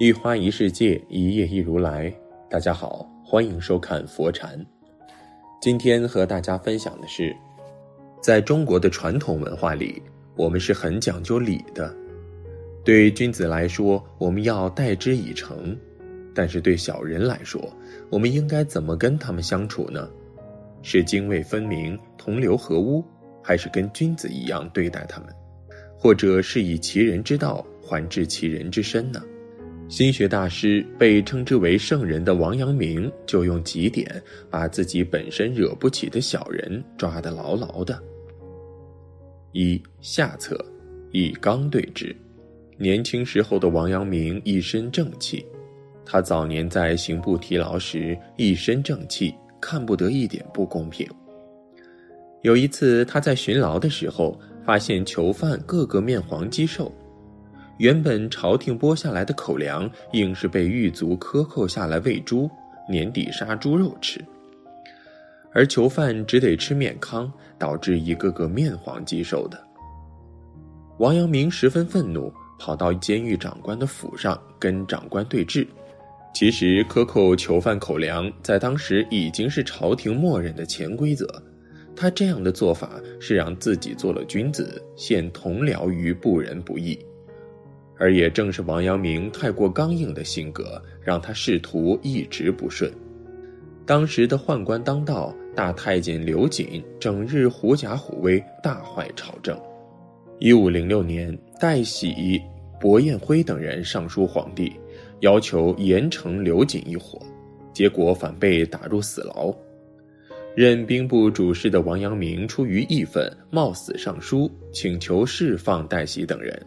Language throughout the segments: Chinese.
一花一世界，一叶一如来。大家好，欢迎收看佛禅。今天和大家分享的是，在中国的传统文化里，我们是很讲究礼的。对君子来说，我们要待之以诚；但是对小人来说，我们应该怎么跟他们相处呢？是泾渭分明、同流合污，还是跟君子一样对待他们？或者是以其人之道还治其人之身呢？心学大师被称之为圣人的王阳明，就用几点把自己本身惹不起的小人抓得牢牢的。一下策，以刚对之。年轻时候的王阳明一身正气，他早年在刑部提牢时一身正气，看不得一点不公平。有一次他在巡牢的时候。发现囚犯个个面黄肌瘦，原本朝廷拨下来的口粮，硬是被狱卒克扣下来喂猪，年底杀猪肉吃。而囚犯只得吃面糠，导致一个个面黄肌瘦的。王阳明十分愤怒，跑到监狱长官的府上跟长官对峙。其实克扣囚犯口粮，在当时已经是朝廷默认的潜规则。他这样的做法是让自己做了君子，陷同僚于不仁不义，而也正是王阳明太过刚硬的性格，让他仕途一直不顺。当时的宦官当道，大太监刘瑾整日狐假虎威，大坏朝政。一五零六年，戴喜、薄彦辉等人上书皇帝，要求严惩刘瑾一伙，结果反被打入死牢。任兵部主事的王阳明出于义愤，冒死上书请求释放戴喜等人，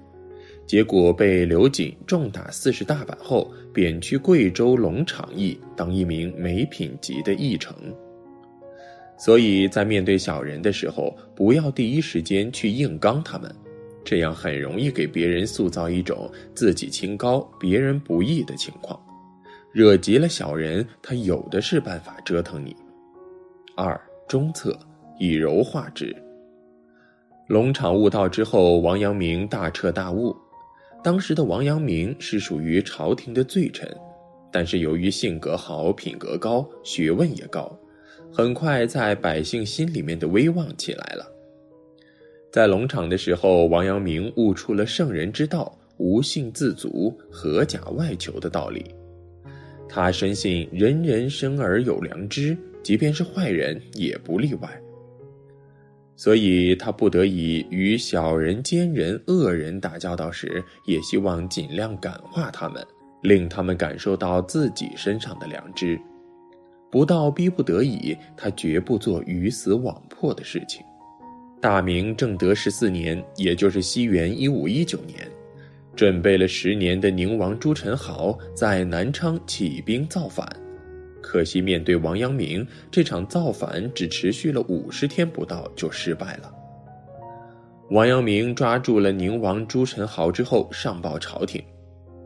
结果被刘瑾重打四十大板后，贬去贵州龙场驿当一名没品级的驿丞。所以在面对小人的时候，不要第一时间去硬刚他们，这样很容易给别人塑造一种自己清高、别人不义的情况，惹急了小人，他有的是办法折腾你。二中策，以柔化之。龙场悟道之后，王阳明大彻大悟。当时的王阳明是属于朝廷的罪臣，但是由于性格好、品格高、学问也高，很快在百姓心里面的威望起来了。在龙场的时候，王阳明悟出了圣人之道，无性自足、合假外求的道理。他深信人人生而有良知。即便是坏人也不例外，所以他不得已与小人、奸人、恶人打交道时，也希望尽量感化他们，令他们感受到自己身上的良知。不到逼不得已，他绝不做鱼死网破的事情。大明正德十四年，也就是西元一五一九年，准备了十年的宁王朱宸濠在南昌起兵造反。可惜，面对王阳明，这场造反只持续了五十天不到就失败了。王阳明抓住了宁王朱宸濠之后上报朝廷，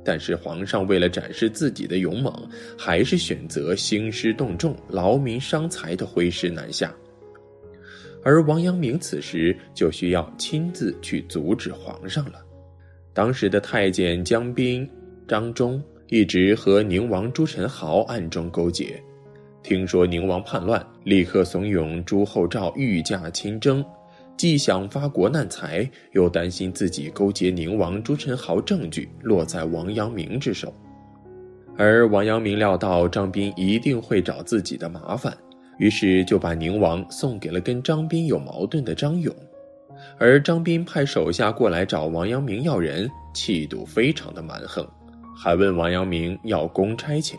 但是皇上为了展示自己的勇猛，还是选择兴师动众、劳民伤财的挥师南下。而王阳明此时就需要亲自去阻止皇上了。当时的太监江彬、张忠。一直和宁王朱宸濠暗中勾结，听说宁王叛乱，立刻怂恿朱厚照御驾亲征，既想发国难财，又担心自己勾结宁王朱宸濠证据落在王阳明之手。而王阳明料到张斌一定会找自己的麻烦，于是就把宁王送给了跟张斌有矛盾的张勇，而张斌派手下过来找王阳明要人，气度非常的蛮横。还问王阳明要公差钱，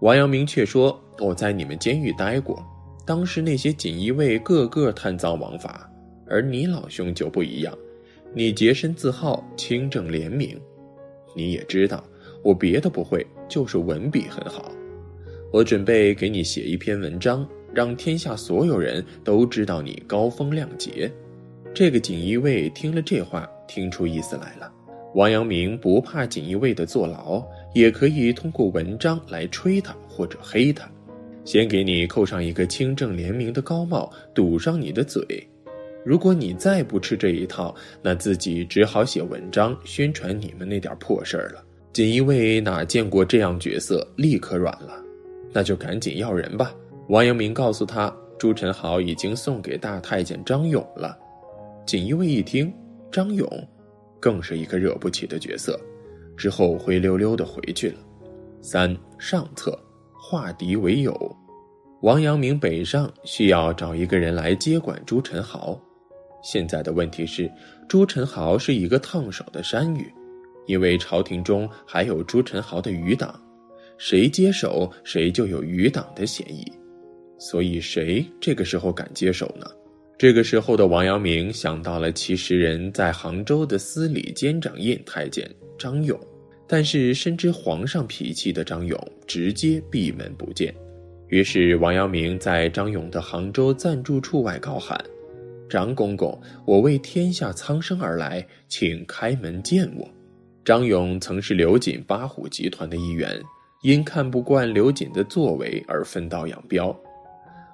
王阳明却说：“我在你们监狱待过，当时那些锦衣卫个个贪赃枉法，而你老兄就不一样，你洁身自好，清正廉明。你也知道，我别的不会，就是文笔很好。我准备给你写一篇文章，让天下所有人都知道你高风亮节。”这个锦衣卫听了这话，听出意思来了。王阳明不怕锦衣卫的坐牢，也可以通过文章来吹他或者黑他，先给你扣上一个清正廉明的高帽，堵上你的嘴。如果你再不吃这一套，那自己只好写文章宣传你们那点破事儿了。锦衣卫哪见过这样角色，立刻软了，那就赶紧要人吧。王阳明告诉他，朱宸濠已经送给大太监张勇了。锦衣卫一听，张勇，更是一个惹不起的角色，之后灰溜溜的回去了。三上策，化敌为友。王阳明北上需要找一个人来接管朱宸濠。现在的问题是，朱宸濠是一个烫手的山芋，因为朝廷中还有朱宸濠的余党，谁接手谁就有余党的嫌疑，所以谁这个时候敢接手呢？这个时候的王阳明想到了其实人在杭州的司礼监掌印太监张勇，但是深知皇上脾气的张勇直接闭门不见，于是王阳明在张勇的杭州暂住处外高喊。张公公，我为天下苍生而来，请开门见我。张勇曾是刘瑾八虎集团的一员，因看不惯刘瑾的作为而分道扬镳。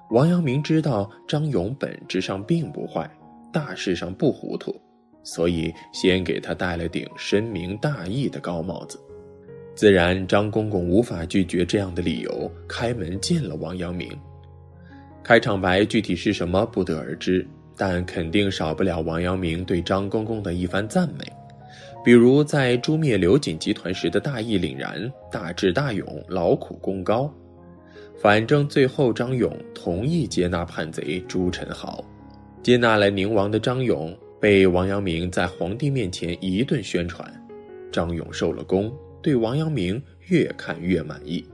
王阳明知道张勇本质上并不坏，大事上不糊涂，所以先给他戴了顶深明大义的高帽子。自然，张公公无法拒绝这样的理由，开门见了王阳明。开场白具体是什么，不得而知。但肯定少不了王阳明对张公公的一番赞美，比如在诛灭刘瑾集团时的大义凛然、大智大勇、劳苦功高。反正最后张勇同意接纳叛贼朱宸濠，接纳了宁王的张勇被王阳明在皇帝面前一顿宣传，张勇受了功，对王阳明越看越满意。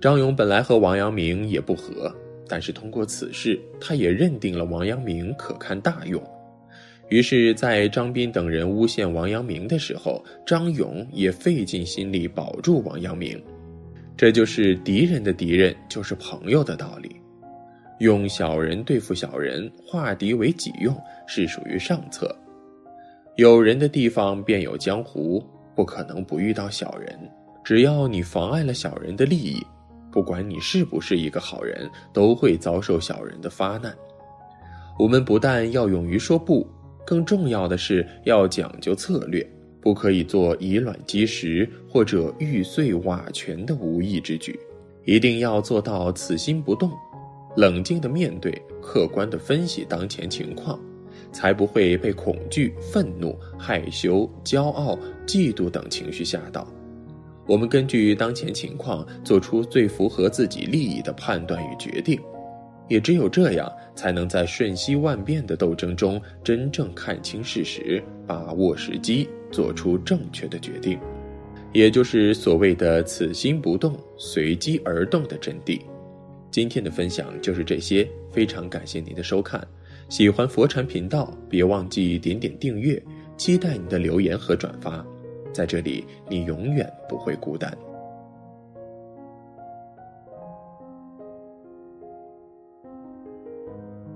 张勇本来和王阳明也不和。但是通过此事，他也认定了王阳明可堪大用，于是，在张斌等人诬陷王阳明的时候，张勇也费尽心力保住王阳明。这就是敌人的敌人就是朋友的道理。用小人对付小人，化敌为己用，是属于上策。有人的地方便有江湖，不可能不遇到小人。只要你妨碍了小人的利益。不管你是不是一个好人，都会遭受小人的发难。我们不但要勇于说不，更重要的是要讲究策略，不可以做以卵击石或者欲碎瓦全的无义之举。一定要做到此心不动，冷静的面对，客观的分析当前情况，才不会被恐惧、愤怒、害羞、骄傲、嫉妒等情绪吓到。我们根据当前情况做出最符合自己利益的判断与决定，也只有这样，才能在瞬息万变的斗争中真正看清事实，把握时机，做出正确的决定，也就是所谓的“此心不动，随机而动”的真谛。今天的分享就是这些，非常感谢您的收看。喜欢佛禅频道，别忘记点点订阅，期待你的留言和转发。在这里，你永远不会孤单。